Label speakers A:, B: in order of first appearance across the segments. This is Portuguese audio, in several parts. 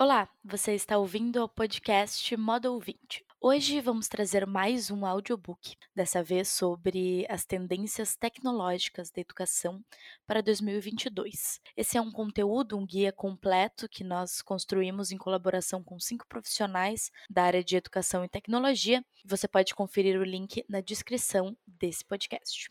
A: Olá, você está ouvindo o podcast Model 20. Hoje vamos trazer mais um audiobook, dessa vez sobre as tendências tecnológicas da educação para 2022. Esse é um conteúdo, um guia completo que nós construímos em colaboração com cinco profissionais da área de educação e tecnologia. Você pode conferir o link na descrição desse podcast.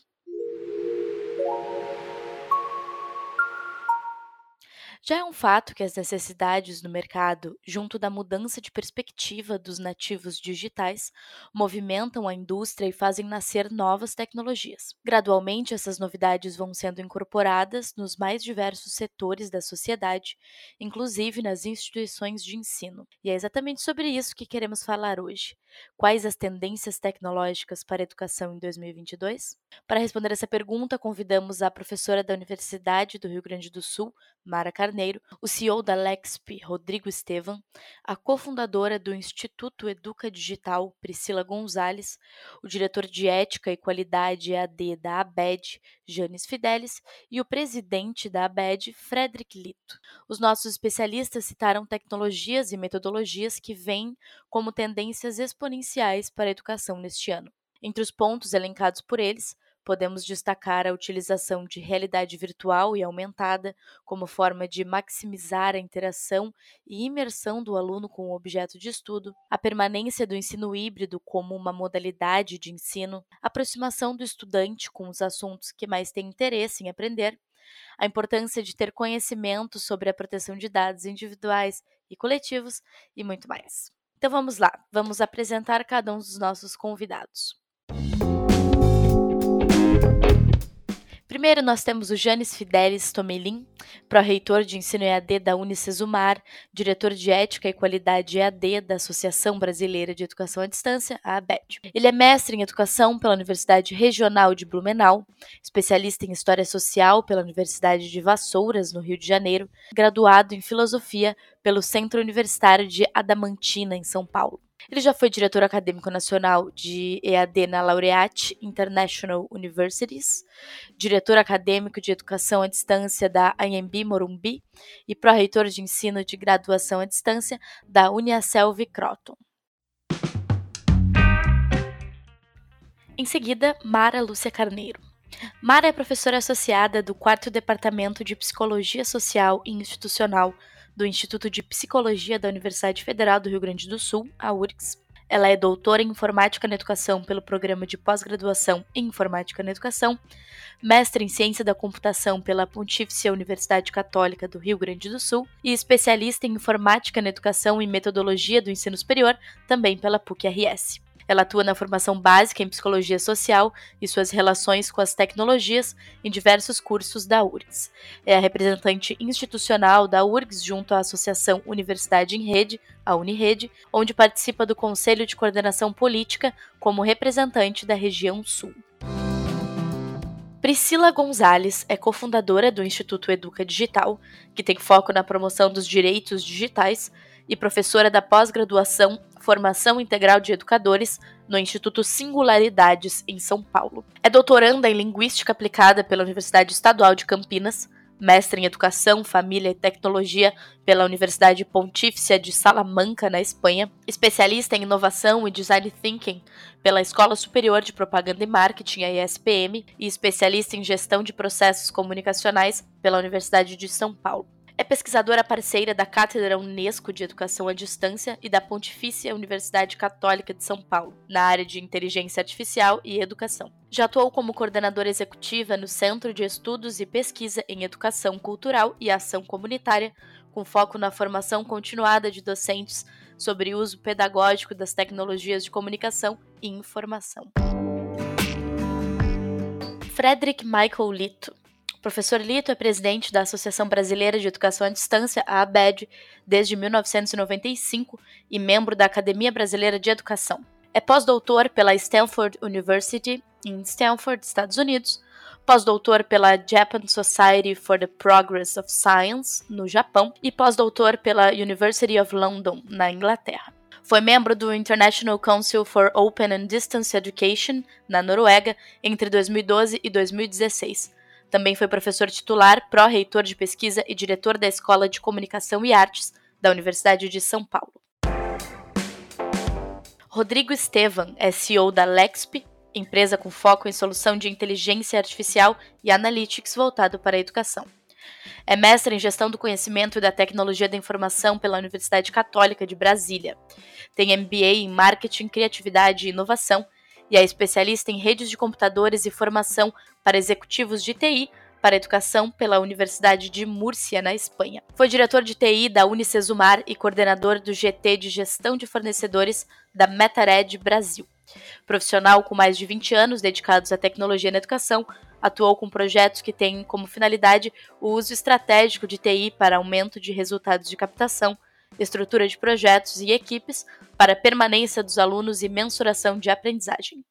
A: Já é um fato que as necessidades do mercado, junto da mudança de perspectiva dos nativos digitais, movimentam a indústria e fazem nascer novas tecnologias. Gradualmente, essas novidades vão sendo incorporadas nos mais diversos setores da sociedade, inclusive nas instituições de ensino. E é exatamente sobre isso que queremos falar hoje. Quais as tendências tecnológicas para a educação em 2022? Para responder essa pergunta, convidamos a professora da Universidade do Rio Grande do Sul, Mara Carneiro, o CEO da Lexp, Rodrigo Estevam, a cofundadora do Instituto Educa Digital, Priscila Gonzalez, o diretor de Ética e Qualidade EAD da ABED, Janes Fidelis, e o presidente da ABED, Frederic Lito. Os nossos especialistas citaram tecnologias e metodologias que vêm como tendências exponenciais para a educação neste ano. Entre os pontos elencados por eles, podemos destacar a utilização de realidade virtual e aumentada como forma de maximizar a interação e imersão do aluno com o objeto de estudo, a permanência do ensino híbrido como uma modalidade de ensino, a aproximação do estudante com os assuntos que mais tem interesse em aprender, a importância de ter conhecimento sobre a proteção de dados individuais e coletivos e muito mais. Então vamos lá, vamos apresentar cada um dos nossos convidados. Primeiro, nós temos o Janes Fidelis Tomelin, pró-reitor de ensino EAD da Unicesumar, diretor de ética e qualidade EAD da Associação Brasileira de Educação à Distância, a ABED. Ele é mestre em educação pela Universidade Regional de Blumenau, especialista em história social pela Universidade de Vassouras, no Rio de Janeiro, graduado em filosofia pelo Centro Universitário de Adamantina, em São Paulo. Ele já foi diretor acadêmico nacional de EAD na Laureate International Universities, diretor acadêmico de educação à distância da IMB Morumbi e pró-reitor de ensino de graduação à distância da Uniaselv Croton. Em seguida, Mara Lúcia Carneiro. Mara é professora associada do 4 Departamento de Psicologia Social e Institucional do Instituto de Psicologia da Universidade Federal do Rio Grande do Sul, a URGS. Ela é doutora em Informática na Educação pelo Programa de Pós-Graduação em Informática na Educação, mestre em Ciência da Computação pela Pontifícia Universidade Católica do Rio Grande do Sul e especialista em Informática na Educação e Metodologia do Ensino Superior, também pela PUC-RS. Ela atua na formação básica em psicologia social e suas relações com as tecnologias em diversos cursos da URGS. É a representante institucional da URGS junto à Associação Universidade em Rede, a Unirede, onde participa do Conselho de Coordenação Política como representante da região Sul. Priscila Gonzalez é cofundadora do Instituto Educa Digital, que tem foco na promoção dos direitos digitais, e professora da pós-graduação Formação Integral de Educadores no Instituto Singularidades, em São Paulo. É doutoranda em Linguística Aplicada pela Universidade Estadual de Campinas, mestre em Educação, Família e Tecnologia pela Universidade Pontifícia de Salamanca, na Espanha, especialista em Inovação e Design Thinking pela Escola Superior de Propaganda e Marketing, a ESPM, e especialista em Gestão de Processos Comunicacionais pela Universidade de São Paulo. É pesquisadora parceira da Cátedra Unesco de Educação à Distância e da Pontifícia Universidade Católica de São Paulo, na área de Inteligência Artificial e Educação. Já atuou como coordenadora executiva no Centro de Estudos e Pesquisa em Educação Cultural e Ação Comunitária, com foco na formação continuada de docentes sobre uso pedagógico das tecnologias de comunicação e informação. Frederick Michael Lito professor Lito é presidente da Associação Brasileira de Educação à Distância, a ABED, desde 1995 e membro da Academia Brasileira de Educação. É pós-doutor pela Stanford University, em Stanford, Estados Unidos, pós-doutor pela Japan Society for the Progress of Science, no Japão, e pós-doutor pela University of London, na Inglaterra. Foi membro do International Council for Open and Distance Education, na Noruega, entre 2012 e 2016 também foi professor titular, pró-reitor de pesquisa e diretor da Escola de Comunicação e Artes da Universidade de São Paulo. Rodrigo Estevan é CEO da Lexp, empresa com foco em solução de inteligência artificial e analytics voltado para a educação. É mestre em gestão do conhecimento e da tecnologia da informação pela Universidade Católica de Brasília. Tem MBA em marketing, criatividade e inovação e é especialista em redes de computadores e formação para executivos de TI para educação pela Universidade de Múrcia, na Espanha. Foi diretor de TI da Unicesumar e coordenador do GT de Gestão de Fornecedores da MetaRed Brasil. Profissional com mais de 20 anos dedicados à tecnologia na educação, atuou com projetos que têm como finalidade o uso estratégico de TI para aumento de resultados de captação, estrutura de projetos e equipes para permanência dos alunos e mensuração de aprendizagem.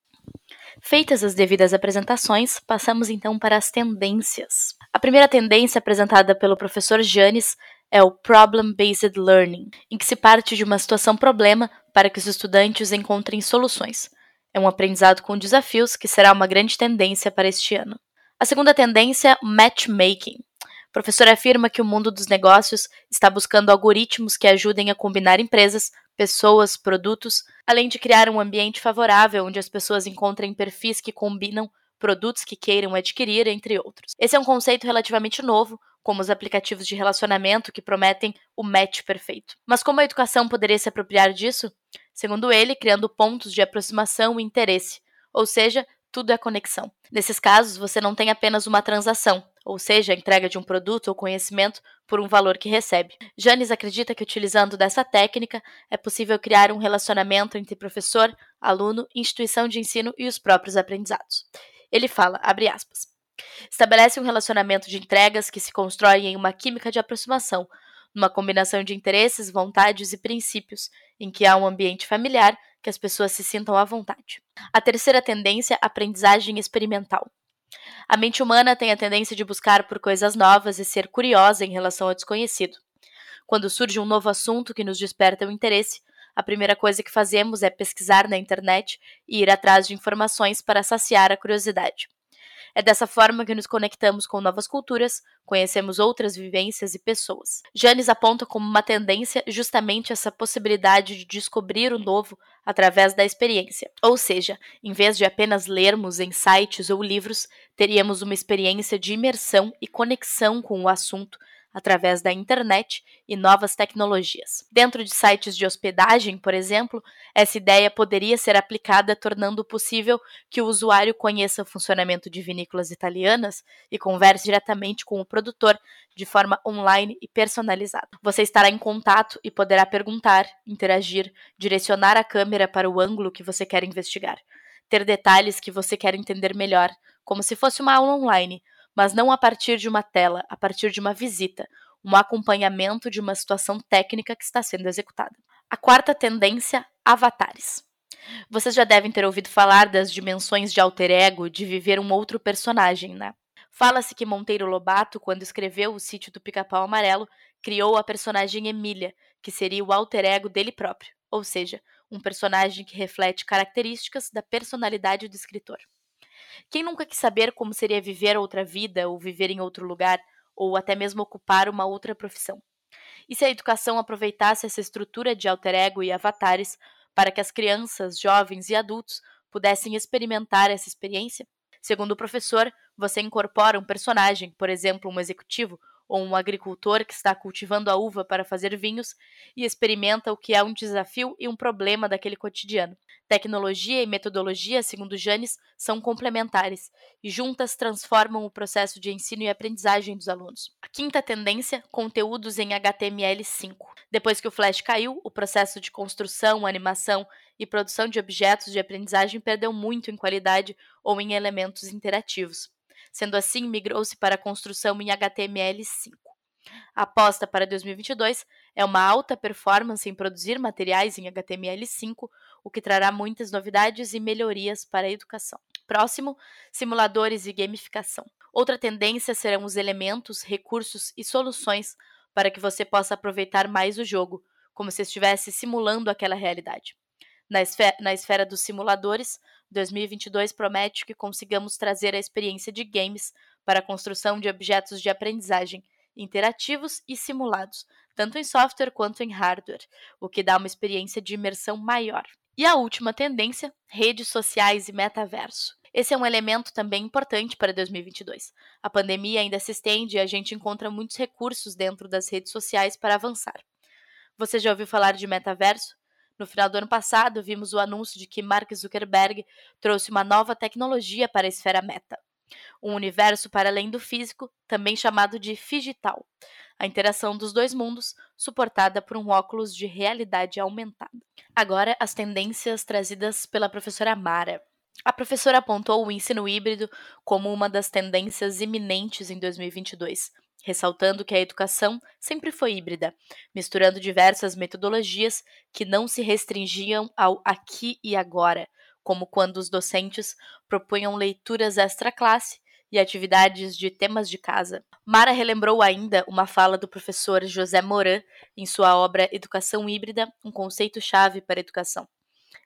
A: Feitas as devidas apresentações, passamos então para as tendências. A primeira tendência apresentada pelo professor Janes é o Problem Based Learning, em que se parte de uma situação problema para que os estudantes encontrem soluções. É um aprendizado com desafios que será uma grande tendência para este ano. A segunda tendência, matchmaking. O professor afirma que o mundo dos negócios está buscando algoritmos que ajudem a combinar empresas, pessoas, produtos, além de criar um ambiente favorável onde as pessoas encontrem perfis que combinam produtos que queiram adquirir, entre outros. Esse é um conceito relativamente novo, como os aplicativos de relacionamento que prometem o match perfeito. Mas como a educação poderia se apropriar disso? Segundo ele, criando pontos de aproximação e interesse, ou seja, tudo é conexão. Nesses casos, você não tem apenas uma transação, ou seja, a entrega de um produto ou conhecimento por um valor que recebe. Janes acredita que utilizando dessa técnica é possível criar um relacionamento entre professor, aluno, instituição de ensino e os próprios aprendizados. Ele fala, abre aspas, estabelece um relacionamento de entregas que se constrói em uma química de aproximação, numa combinação de interesses, vontades e princípios, em que há um ambiente familiar que as pessoas se sintam à vontade. A terceira tendência, aprendizagem experimental. A mente humana tem a tendência de buscar por coisas novas e ser curiosa em relação ao desconhecido. Quando surge um novo assunto que nos desperta o interesse, a primeira coisa que fazemos é pesquisar na internet e ir atrás de informações para saciar a curiosidade. É dessa forma que nos conectamos com novas culturas, conhecemos outras vivências e pessoas. Janes aponta como uma tendência justamente essa possibilidade de descobrir o novo através da experiência. Ou seja, em vez de apenas lermos em sites ou livros, teríamos uma experiência de imersão e conexão com o assunto através da internet e novas tecnologias. Dentro de sites de hospedagem, por exemplo, essa ideia poderia ser aplicada tornando possível que o usuário conheça o funcionamento de vinícolas italianas e converse diretamente com o produtor de forma online e personalizada. Você estará em contato e poderá perguntar, interagir, direcionar a câmera para o ângulo que você quer investigar, ter detalhes que você quer entender melhor, como se fosse uma aula online mas não a partir de uma tela, a partir de uma visita, um acompanhamento de uma situação técnica que está sendo executada. A quarta tendência, avatares. Vocês já devem ter ouvido falar das dimensões de alter ego, de viver um outro personagem, né? Fala-se que Monteiro Lobato, quando escreveu O Sítio do Pica-Pau Amarelo, criou a personagem Emília, que seria o alter ego dele próprio, ou seja, um personagem que reflete características da personalidade do escritor. Quem nunca quis saber como seria viver outra vida, ou viver em outro lugar, ou até mesmo ocupar uma outra profissão? E se a educação aproveitasse essa estrutura de alter ego e avatares para que as crianças, jovens e adultos pudessem experimentar essa experiência? Segundo o professor, você incorpora um personagem, por exemplo, um executivo ou um agricultor que está cultivando a uva para fazer vinhos e experimenta o que é um desafio e um problema daquele cotidiano. Tecnologia e metodologia, segundo Janes, são complementares e juntas transformam o processo de ensino e aprendizagem dos alunos. A quinta tendência, conteúdos em HTML5. Depois que o Flash caiu, o processo de construção, animação e produção de objetos de aprendizagem perdeu muito em qualidade ou em elementos interativos. Sendo assim, migrou-se para a construção em HTML5. A aposta para 2022 é uma alta performance em produzir materiais em HTML5, o que trará muitas novidades e melhorias para a educação. Próximo, simuladores e gamificação. Outra tendência serão os elementos, recursos e soluções para que você possa aproveitar mais o jogo, como se estivesse simulando aquela realidade. Na esfera, na esfera dos simuladores, 2022 promete que consigamos trazer a experiência de games para a construção de objetos de aprendizagem interativos e simulados, tanto em software quanto em hardware, o que dá uma experiência de imersão maior. E a última tendência, redes sociais e metaverso. Esse é um elemento também importante para 2022. A pandemia ainda se estende e a gente encontra muitos recursos dentro das redes sociais para avançar. Você já ouviu falar de metaverso? No final do ano passado, vimos o anúncio de que Mark Zuckerberg trouxe uma nova tecnologia para a esfera meta. Um universo para além do físico, também chamado de digital. A interação dos dois mundos, suportada por um óculos de realidade aumentada. Agora, as tendências trazidas pela professora Mara. A professora apontou o ensino híbrido como uma das tendências iminentes em 2022, ressaltando que a educação sempre foi híbrida, misturando diversas metodologias que não se restringiam ao aqui e agora, como quando os docentes propunham leituras extra-classe e atividades de temas de casa. Mara relembrou ainda uma fala do professor José Moran em sua obra Educação Híbrida, um conceito-chave para a educação.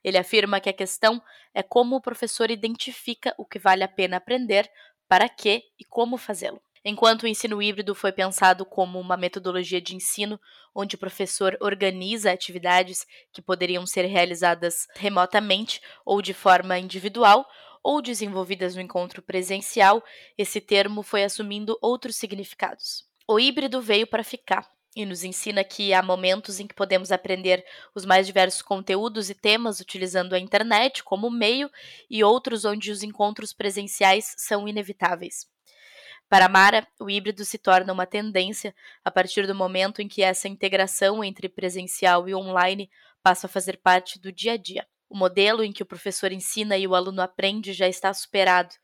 A: Ele afirma que a questão é como o professor identifica o que vale a pena aprender, para quê e como fazê-lo. Enquanto o ensino híbrido foi pensado como uma metodologia de ensino onde o professor organiza atividades que poderiam ser realizadas remotamente ou de forma individual, ou desenvolvidas no encontro presencial, esse termo foi assumindo outros significados. O híbrido veio para ficar e nos ensina que há momentos em que podemos aprender os mais diversos conteúdos e temas utilizando a internet como meio e outros onde os encontros presenciais são inevitáveis. Para Mara, o híbrido se torna uma tendência a partir do momento em que essa integração entre presencial e online passa a fazer parte do dia a dia. O modelo em que o professor ensina e o aluno aprende já está superado.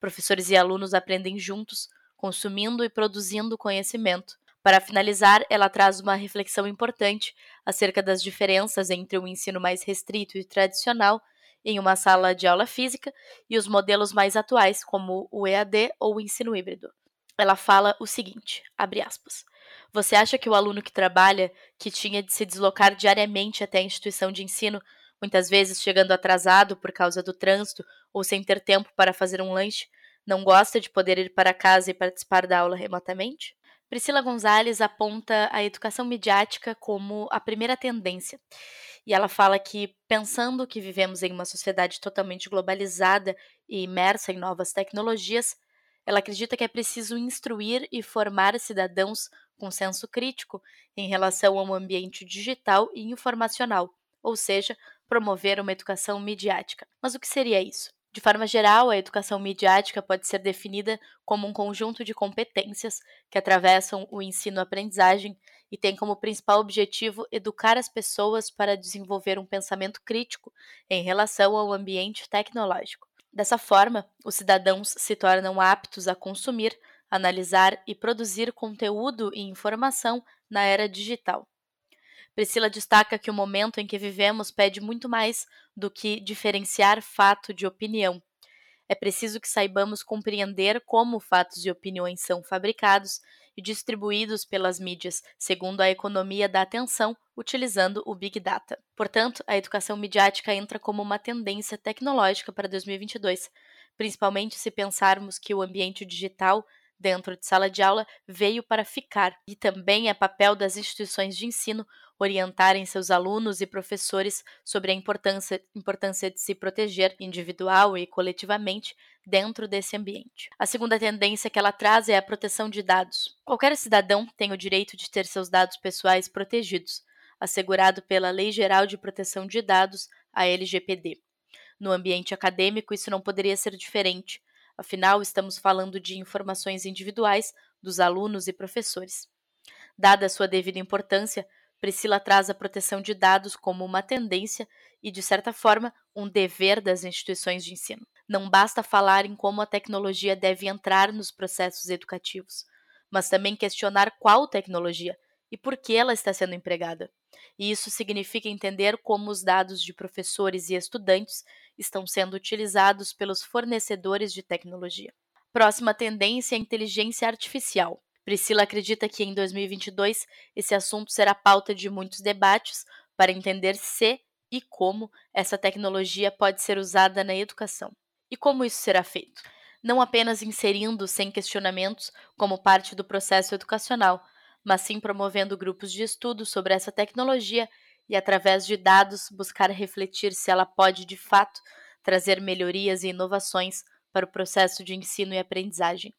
A: Professores e alunos aprendem juntos, consumindo e produzindo conhecimento. Para finalizar, ela traz uma reflexão importante acerca das diferenças entre o ensino mais restrito e tradicional em uma sala de aula física e os modelos mais atuais, como o EAD ou o ensino híbrido. Ela fala o seguinte, abre aspas, Você acha que o aluno que trabalha, que tinha de se deslocar diariamente até a instituição de ensino, muitas vezes chegando atrasado por causa do trânsito ou sem ter tempo para fazer um lanche, não gosta de poder ir para casa e participar da aula remotamente? Priscila Gonzalez aponta a educação midiática como a primeira tendência. E ela fala que, pensando que vivemos em uma sociedade totalmente globalizada e imersa em novas tecnologias, ela acredita que é preciso instruir e formar cidadãos com senso crítico em relação ao ambiente digital e informacional, ou seja, promover uma educação midiática. Mas o que seria isso? De forma geral, a educação midiática pode ser definida como um conjunto de competências que atravessam o ensino-aprendizagem e tem como principal objetivo educar as pessoas para desenvolver um pensamento crítico em relação ao ambiente tecnológico. Dessa forma, os cidadãos se tornam aptos a consumir, analisar e produzir conteúdo e informação na era digital. Priscila destaca que o momento em que vivemos pede muito mais do que diferenciar fato de opinião. É preciso que saibamos compreender como fatos e opiniões são fabricados e distribuídos pelas mídias, segundo a economia da atenção, utilizando o Big Data. Portanto, a educação midiática entra como uma tendência tecnológica para 2022, principalmente se pensarmos que o ambiente digital dentro de sala de aula veio para ficar e também é papel das instituições de ensino orientarem seus alunos e professores sobre a importância, importância de se proteger individual e coletivamente dentro desse ambiente. A segunda tendência que ela traz é a proteção de dados. Qualquer cidadão tem o direito de ter seus dados pessoais protegidos, assegurado pela Lei Geral de Proteção de Dados, a LGPD. No ambiente acadêmico, isso não poderia ser diferente, afinal, estamos falando de informações individuais dos alunos e professores. Dada a sua devida importância, Priscila traz a proteção de dados como uma tendência e, de certa forma, um dever das instituições de ensino. Não basta falar em como a tecnologia deve entrar nos processos educativos, mas também questionar qual tecnologia e por que ela está sendo empregada. E isso significa entender como os dados de professores e estudantes estão sendo utilizados pelos fornecedores de tecnologia. Próxima tendência é a inteligência artificial. Priscila acredita que em 2022 esse assunto será pauta de muitos debates para entender se e como essa tecnologia pode ser usada na educação. E como isso será feito? Não apenas inserindo sem questionamentos como parte do processo educacional, mas sim promovendo grupos de estudo sobre essa tecnologia e, através de dados, buscar refletir se ela pode, de fato, trazer melhorias e inovações para o processo de ensino e aprendizagem.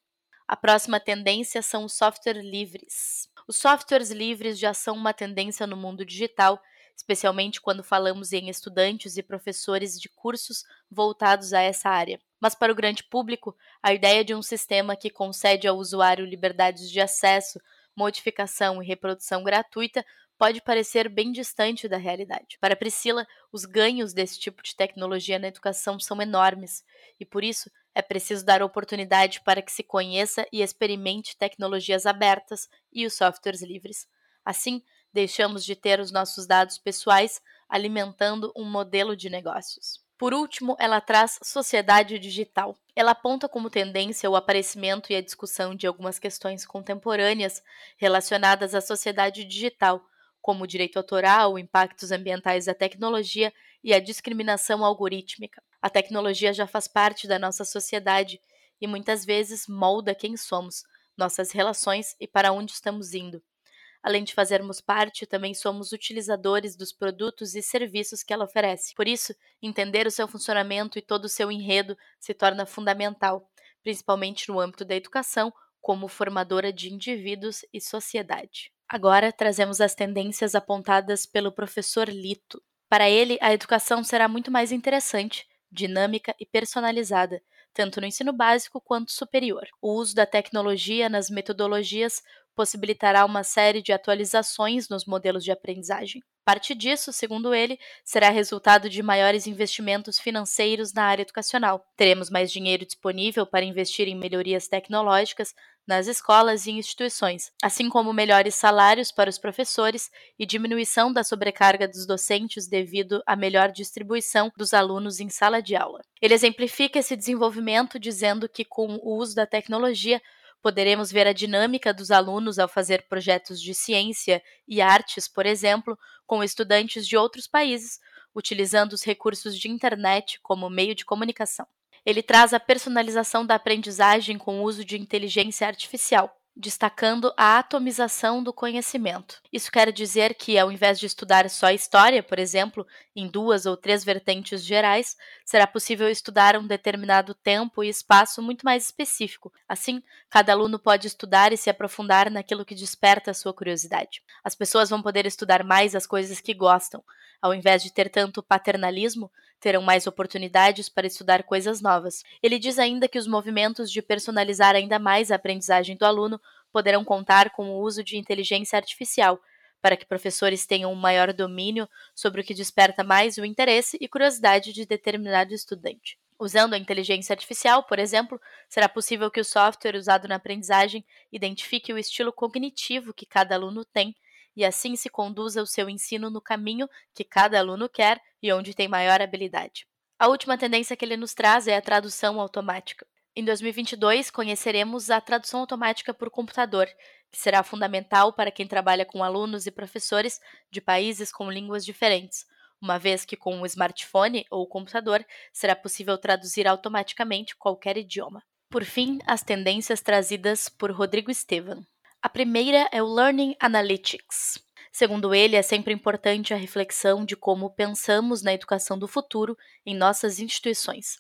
A: A próxima tendência são os softwares livres. Os softwares livres já são uma tendência no mundo digital, especialmente quando falamos em estudantes e professores de cursos voltados a essa área. Mas para o grande público, a ideia de um sistema que concede ao usuário liberdades de acesso, modificação e reprodução gratuita pode parecer bem distante da realidade. Para Priscila, os ganhos desse tipo de tecnologia na educação são enormes e, por isso, é preciso dar oportunidade para que se conheça e experimente tecnologias abertas e os softwares livres. Assim, deixamos de ter os nossos dados pessoais alimentando um modelo de negócios. Por último, ela traz sociedade digital. Ela aponta como tendência o aparecimento e a discussão de algumas questões contemporâneas relacionadas à sociedade digital, como o direito autoral, impactos ambientais da tecnologia e a discriminação algorítmica. A tecnologia já faz parte da nossa sociedade e muitas vezes molda quem somos, nossas relações e para onde estamos indo. Além de fazermos parte, também somos utilizadores dos produtos e serviços que ela oferece. Por isso, entender o seu funcionamento e todo o seu enredo se torna fundamental, principalmente no âmbito da educação, como formadora de indivíduos e sociedade. Agora trazemos as tendências apontadas pelo professor Lito. Para ele, a educação será muito mais interessante, dinâmica e personalizada, tanto no ensino básico quanto superior. O uso da tecnologia nas metodologias possibilitará uma série de atualizações nos modelos de aprendizagem. Parte disso, segundo ele, será resultado de maiores investimentos financeiros na área educacional. Teremos mais dinheiro disponível para investir em melhorias tecnológicas nas escolas e instituições, assim como melhores salários para os professores e diminuição da sobrecarga dos docentes devido à melhor distribuição dos alunos em sala de aula. Ele exemplifica esse desenvolvimento dizendo que, com o uso da tecnologia, Poderemos ver a dinâmica dos alunos ao fazer projetos de ciência e artes, por exemplo, com estudantes de outros países, utilizando os recursos de internet como meio de comunicação. Ele traz a personalização da aprendizagem com o uso de inteligência artificial destacando a atomização do conhecimento. Isso quer dizer que, ao invés de estudar só história, por exemplo, em duas ou três vertentes gerais, será possível estudar um determinado tempo e espaço muito mais específico. Assim, cada aluno pode estudar e se aprofundar naquilo que desperta a sua curiosidade. As pessoas vão poder estudar mais as coisas que gostam. Ao invés de ter tanto paternalismo, terão mais oportunidades para estudar coisas novas. Ele diz ainda que os movimentos de personalizar ainda mais a aprendizagem do aluno poderão contar com o uso de inteligência artificial, para que professores tenham um maior domínio sobre o que desperta mais o interesse e curiosidade de determinado estudante. Usando a inteligência artificial, por exemplo, será possível que o software usado na aprendizagem identifique o estilo cognitivo que cada aluno tem e assim se conduza o seu ensino no caminho que cada aluno quer e onde tem maior habilidade. A última tendência que ele nos traz é a tradução automática. Em 2022, conheceremos a tradução automática por computador, que será fundamental para quem trabalha com alunos e professores de países com línguas diferentes, uma vez que com o smartphone ou computador será possível traduzir automaticamente qualquer idioma. Por fim, as tendências trazidas por Rodrigo Estevam. A primeira é o Learning Analytics. Segundo ele, é sempre importante a reflexão de como pensamos na educação do futuro em nossas instituições.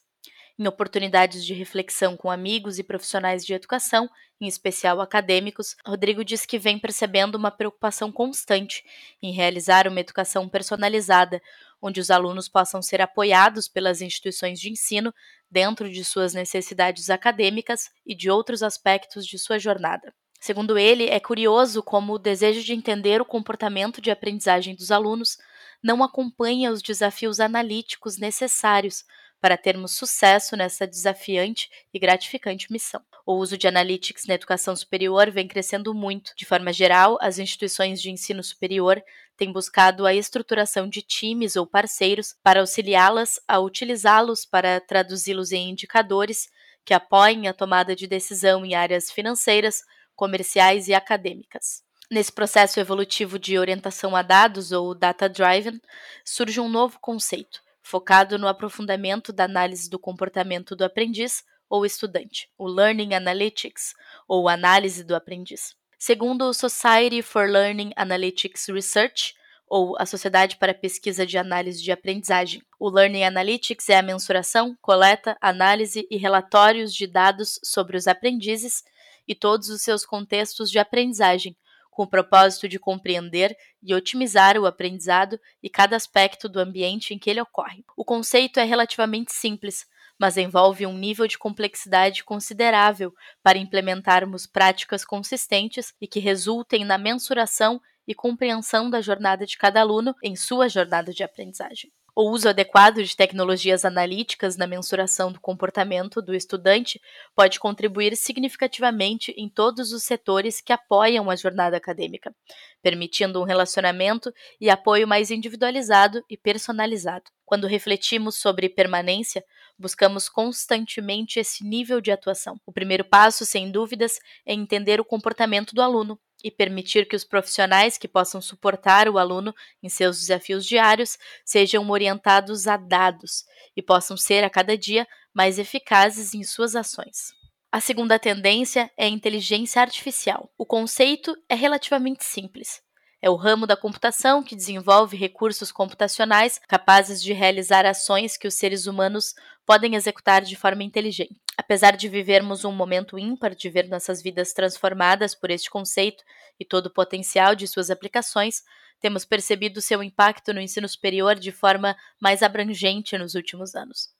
A: Em oportunidades de reflexão com amigos e profissionais de educação, em especial acadêmicos, Rodrigo diz que vem percebendo uma preocupação constante em realizar uma educação personalizada, onde os alunos possam ser apoiados pelas instituições de ensino dentro de suas necessidades acadêmicas e de outros aspectos de sua jornada. Segundo ele, é curioso como o desejo de entender o comportamento de aprendizagem dos alunos não acompanha os desafios analíticos necessários para termos sucesso nessa desafiante e gratificante missão. O uso de analytics na educação superior vem crescendo muito. De forma geral, as instituições de ensino superior têm buscado a estruturação de times ou parceiros para auxiliá-las a utilizá-los para traduzi-los em indicadores que apoiem a tomada de decisão em áreas financeiras, comerciais e acadêmicas. Nesse processo evolutivo de orientação a dados, ou data-driven, surge um novo conceito, focado no aprofundamento da análise do comportamento do aprendiz ou estudante, o Learning Analytics, ou análise do aprendiz. Segundo o Society for Learning Analytics Research, ou a Sociedade para Pesquisa de Análise de Aprendizagem. O Learning Analytics é a mensuração, coleta, análise e relatórios de dados sobre os aprendizes e todos os seus contextos de aprendizagem, com o propósito de compreender e otimizar o aprendizado e cada aspecto do ambiente em que ele ocorre. O conceito é relativamente simples, mas envolve um nível de complexidade considerável para implementarmos práticas consistentes e que resultem na mensuração e compreensão da jornada de cada aluno em sua jornada de aprendizagem. O uso adequado de tecnologias analíticas na mensuração do comportamento do estudante pode contribuir significativamente em todos os setores que apoiam a jornada acadêmica, permitindo um relacionamento e apoio mais individualizado e personalizado. Quando refletimos sobre permanência, buscamos constantemente esse nível de atuação. O primeiro passo, sem dúvidas, é entender o comportamento do aluno, e permitir que os profissionais que possam suportar o aluno em seus desafios diários sejam orientados a dados e possam ser a cada dia mais eficazes em suas ações. A segunda tendência é a inteligência artificial. O conceito é relativamente simples. É o ramo da computação que desenvolve recursos computacionais capazes de realizar ações que os seres humanos podem executar de forma inteligente. Apesar de vivermos um momento ímpar de ver nossas vidas transformadas por este conceito e todo o potencial de suas aplicações, temos percebido seu impacto no ensino superior de forma mais abrangente nos últimos anos.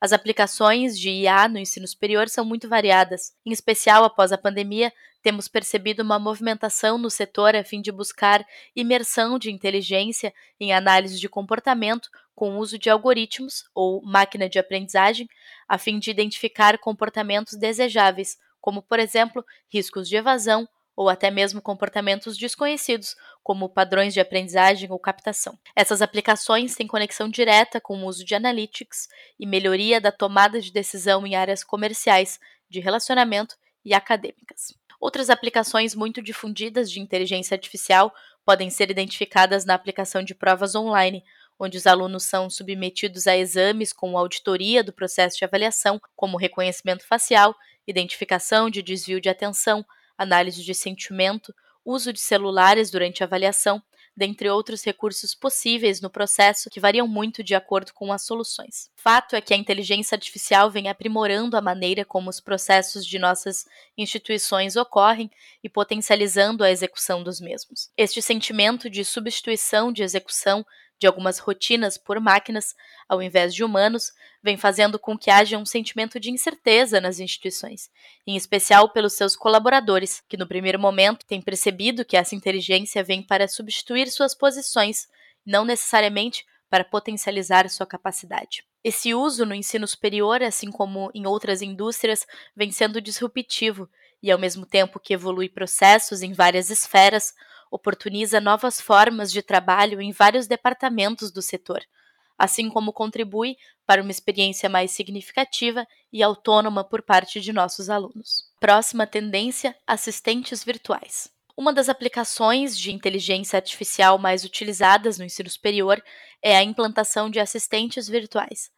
A: As aplicações de IA no ensino superior são muito variadas. Em especial após a pandemia, temos percebido uma movimentação no setor a fim de buscar imersão de inteligência em análise de comportamento com o uso de algoritmos ou máquina de aprendizagem, a fim de identificar comportamentos desejáveis, como, por exemplo, riscos de evasão ou até mesmo comportamentos desconhecidos, como padrões de aprendizagem ou captação. Essas aplicações têm conexão direta com o uso de analytics e melhoria da tomada de decisão em áreas comerciais, de relacionamento e acadêmicas. Outras aplicações muito difundidas de inteligência artificial podem ser identificadas na aplicação de provas online, onde os alunos são submetidos a exames com auditoria do processo de avaliação, como reconhecimento facial, identificação de desvio de atenção, análise de sentimento, uso de celulares durante a avaliação, dentre outros recursos possíveis no processo que variam muito de acordo com as soluções. Fato é que a inteligência artificial vem aprimorando a maneira como os processos de nossas instituições ocorrem e potencializando a execução dos mesmos. Este sentimento de substituição de execução de algumas rotinas por máquinas, ao invés de humanos, vem fazendo com que haja um sentimento de incerteza nas instituições, em especial pelos seus colaboradores, que no primeiro momento têm percebido que essa inteligência vem para substituir suas posições, não necessariamente para potencializar sua capacidade. Esse uso no ensino superior, assim como em outras indústrias, vem sendo disruptivo e, ao mesmo tempo que evolui processos em várias esferas, oportuniza novas formas de trabalho em vários departamentos do setor, assim como contribui para uma experiência mais significativa e autônoma por parte de nossos alunos. Próxima tendência: assistentes virtuais. Uma das aplicações de inteligência artificial mais utilizadas no ensino superior é a implantação de assistentes virtuais.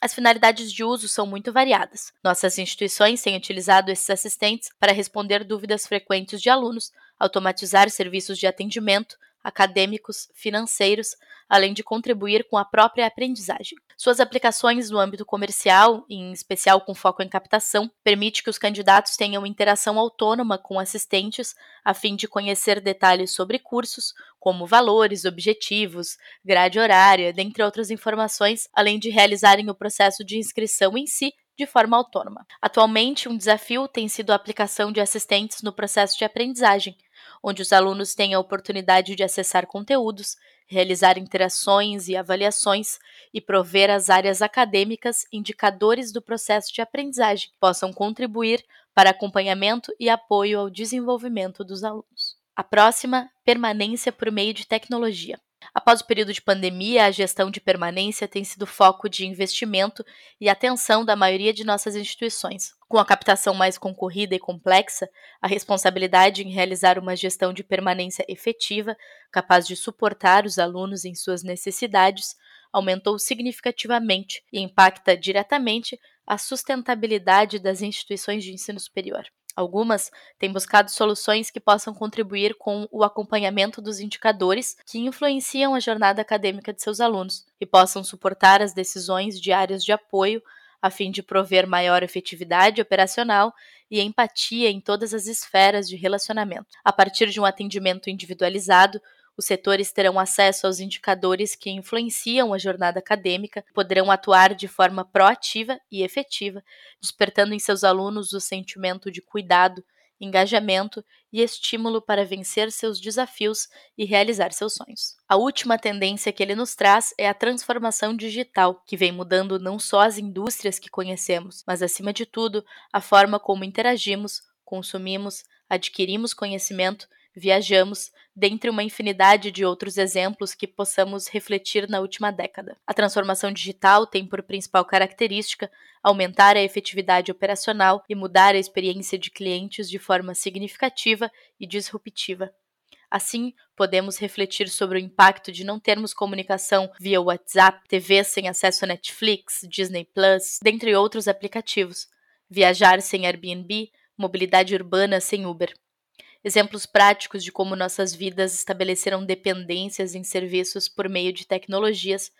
A: As finalidades de uso são muito variadas. Nossas instituições têm utilizado esses assistentes para responder dúvidas frequentes de alunos, automatizar serviços de atendimento, acadêmicos, financeiros, além de contribuir com a própria aprendizagem. Suas aplicações no âmbito comercial, em especial com foco em captação, permite que os candidatos tenham interação autônoma com assistentes a fim de conhecer detalhes sobre cursos, como valores, objetivos, grade horária, dentre outras informações, além de realizarem o processo de inscrição em si de forma autônoma. Atualmente, um desafio tem sido a aplicação de assistentes no processo de aprendizagem, onde os alunos têm a oportunidade de acessar conteúdos, realizar interações e avaliações e prover às áreas acadêmicas indicadores do processo de aprendizagem que possam contribuir para acompanhamento e apoio ao desenvolvimento dos alunos. A próxima, permanência por meio de tecnologia. Após o período de pandemia, a gestão de permanência tem sido foco de investimento e atenção da maioria de nossas instituições. Com a captação mais concorrida e complexa, a responsabilidade em realizar uma gestão de permanência efetiva, capaz de suportar os alunos em suas necessidades, aumentou significativamente e impacta diretamente a sustentabilidade das instituições de ensino superior. Algumas têm buscado soluções que possam contribuir com o acompanhamento dos indicadores que influenciam a jornada acadêmica de seus alunos e possam suportar as decisões de áreas de apoio a fim de prover maior efetividade operacional e empatia em todas as esferas de relacionamento. A partir de um atendimento individualizado, os setores terão acesso aos indicadores que influenciam a jornada acadêmica, poderão atuar de forma proativa e efetiva, despertando em seus alunos o sentimento de cuidado, engajamento e estímulo para vencer seus desafios e realizar seus sonhos. A última tendência que ele nos traz é a transformação digital, que vem mudando não só as indústrias que conhecemos, mas acima de tudo, a forma como interagimos, consumimos, adquirimos conhecimento viajamos, dentre uma infinidade de outros exemplos que possamos refletir na última década. A transformação digital tem por principal característica aumentar a efetividade operacional e mudar a experiência de clientes de forma significativa e disruptiva. Assim, podemos refletir sobre o impacto de não termos comunicação via WhatsApp, TV sem acesso a Netflix, Disney Plus, dentre outros aplicativos, viajar sem Airbnb, mobilidade urbana sem Uber exemplos práticos de como nossas vidas estabeleceram dependências em serviços por meio de tecnologias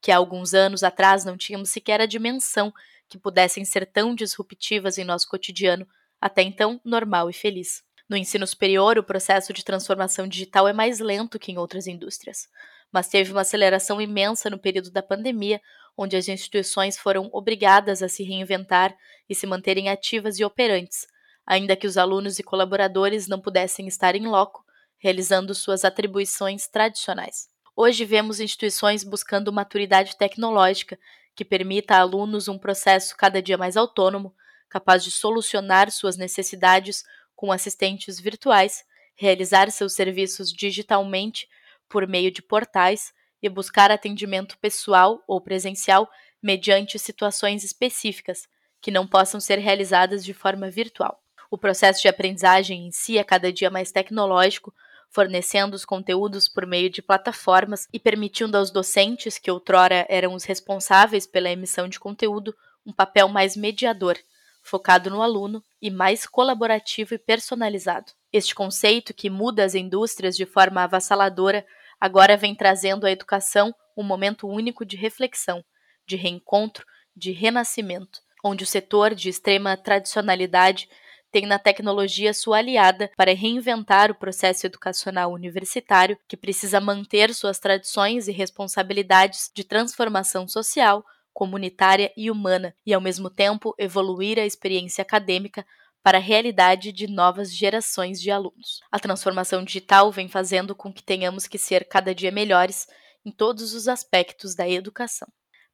A: que há alguns anos atrás não tínhamos sequer a dimensão que pudessem ser tão disruptivas em nosso cotidiano, até então normal e feliz. No ensino superior, o processo de transformação digital é mais lento que em outras indústrias, mas teve uma aceleração imensa no período da pandemia, onde as instituições foram obrigadas a se reinventar e se manterem ativas e operantes, ainda que os alunos e colaboradores não pudessem estar em loco, realizando suas atribuições tradicionais. Hoje vemos instituições buscando maturidade tecnológica que permita a alunos um processo cada dia mais autônomo, capaz de solucionar suas necessidades com assistentes virtuais, realizar seus serviços digitalmente por meio de portais e buscar atendimento pessoal ou presencial mediante situações específicas que não possam ser realizadas de forma virtual. O processo de aprendizagem em si é cada dia mais tecnológico, fornecendo os conteúdos por meio de plataformas e permitindo aos docentes, que outrora eram os responsáveis pela emissão de conteúdo, um papel mais mediador, focado no aluno e mais colaborativo e personalizado. Este conceito, que muda as indústrias de forma avassaladora, agora vem trazendo à educação um momento único de reflexão, de reencontro, de renascimento, onde o setor de extrema tradicionalidade tem na tecnologia sua aliada para reinventar o processo educacional universitário, que precisa manter suas tradições e responsabilidades de transformação social, comunitária e humana, e ao mesmo tempo evoluir a experiência acadêmica para a realidade de novas gerações de alunos. A transformação digital vem fazendo com que tenhamos que ser cada dia melhores em todos os aspectos da educação.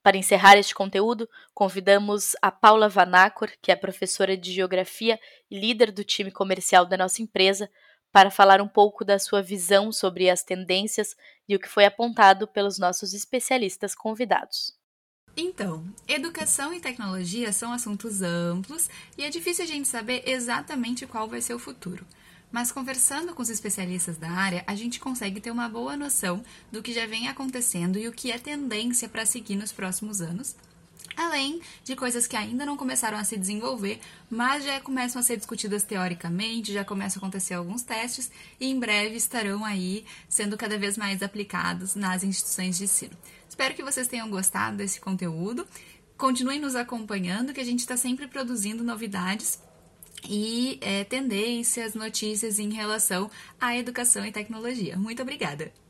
A: Para encerrar este conteúdo, convidamos a Paula Vanacor, que é professora de Geografia e líder do time comercial da nossa empresa, para falar um pouco da sua visão sobre as tendências e o que foi apontado pelos nossos especialistas convidados.
B: Então, educação e tecnologia são assuntos amplos e é difícil a gente saber exatamente qual vai ser o futuro mas conversando com os especialistas da área, a gente consegue ter uma boa noção do que já vem acontecendo e o que é tendência para seguir nos próximos anos. Além de coisas que ainda não começaram a se desenvolver, mas já começam a ser discutidas teoricamente, já começam a acontecer alguns testes e em breve estarão aí sendo cada vez mais aplicados nas instituições de ensino. Espero que vocês tenham gostado desse conteúdo. Continuem nos acompanhando, que a gente está sempre produzindo novidades e é, tendências, notícias em relação à educação e tecnologia. Muito obrigada!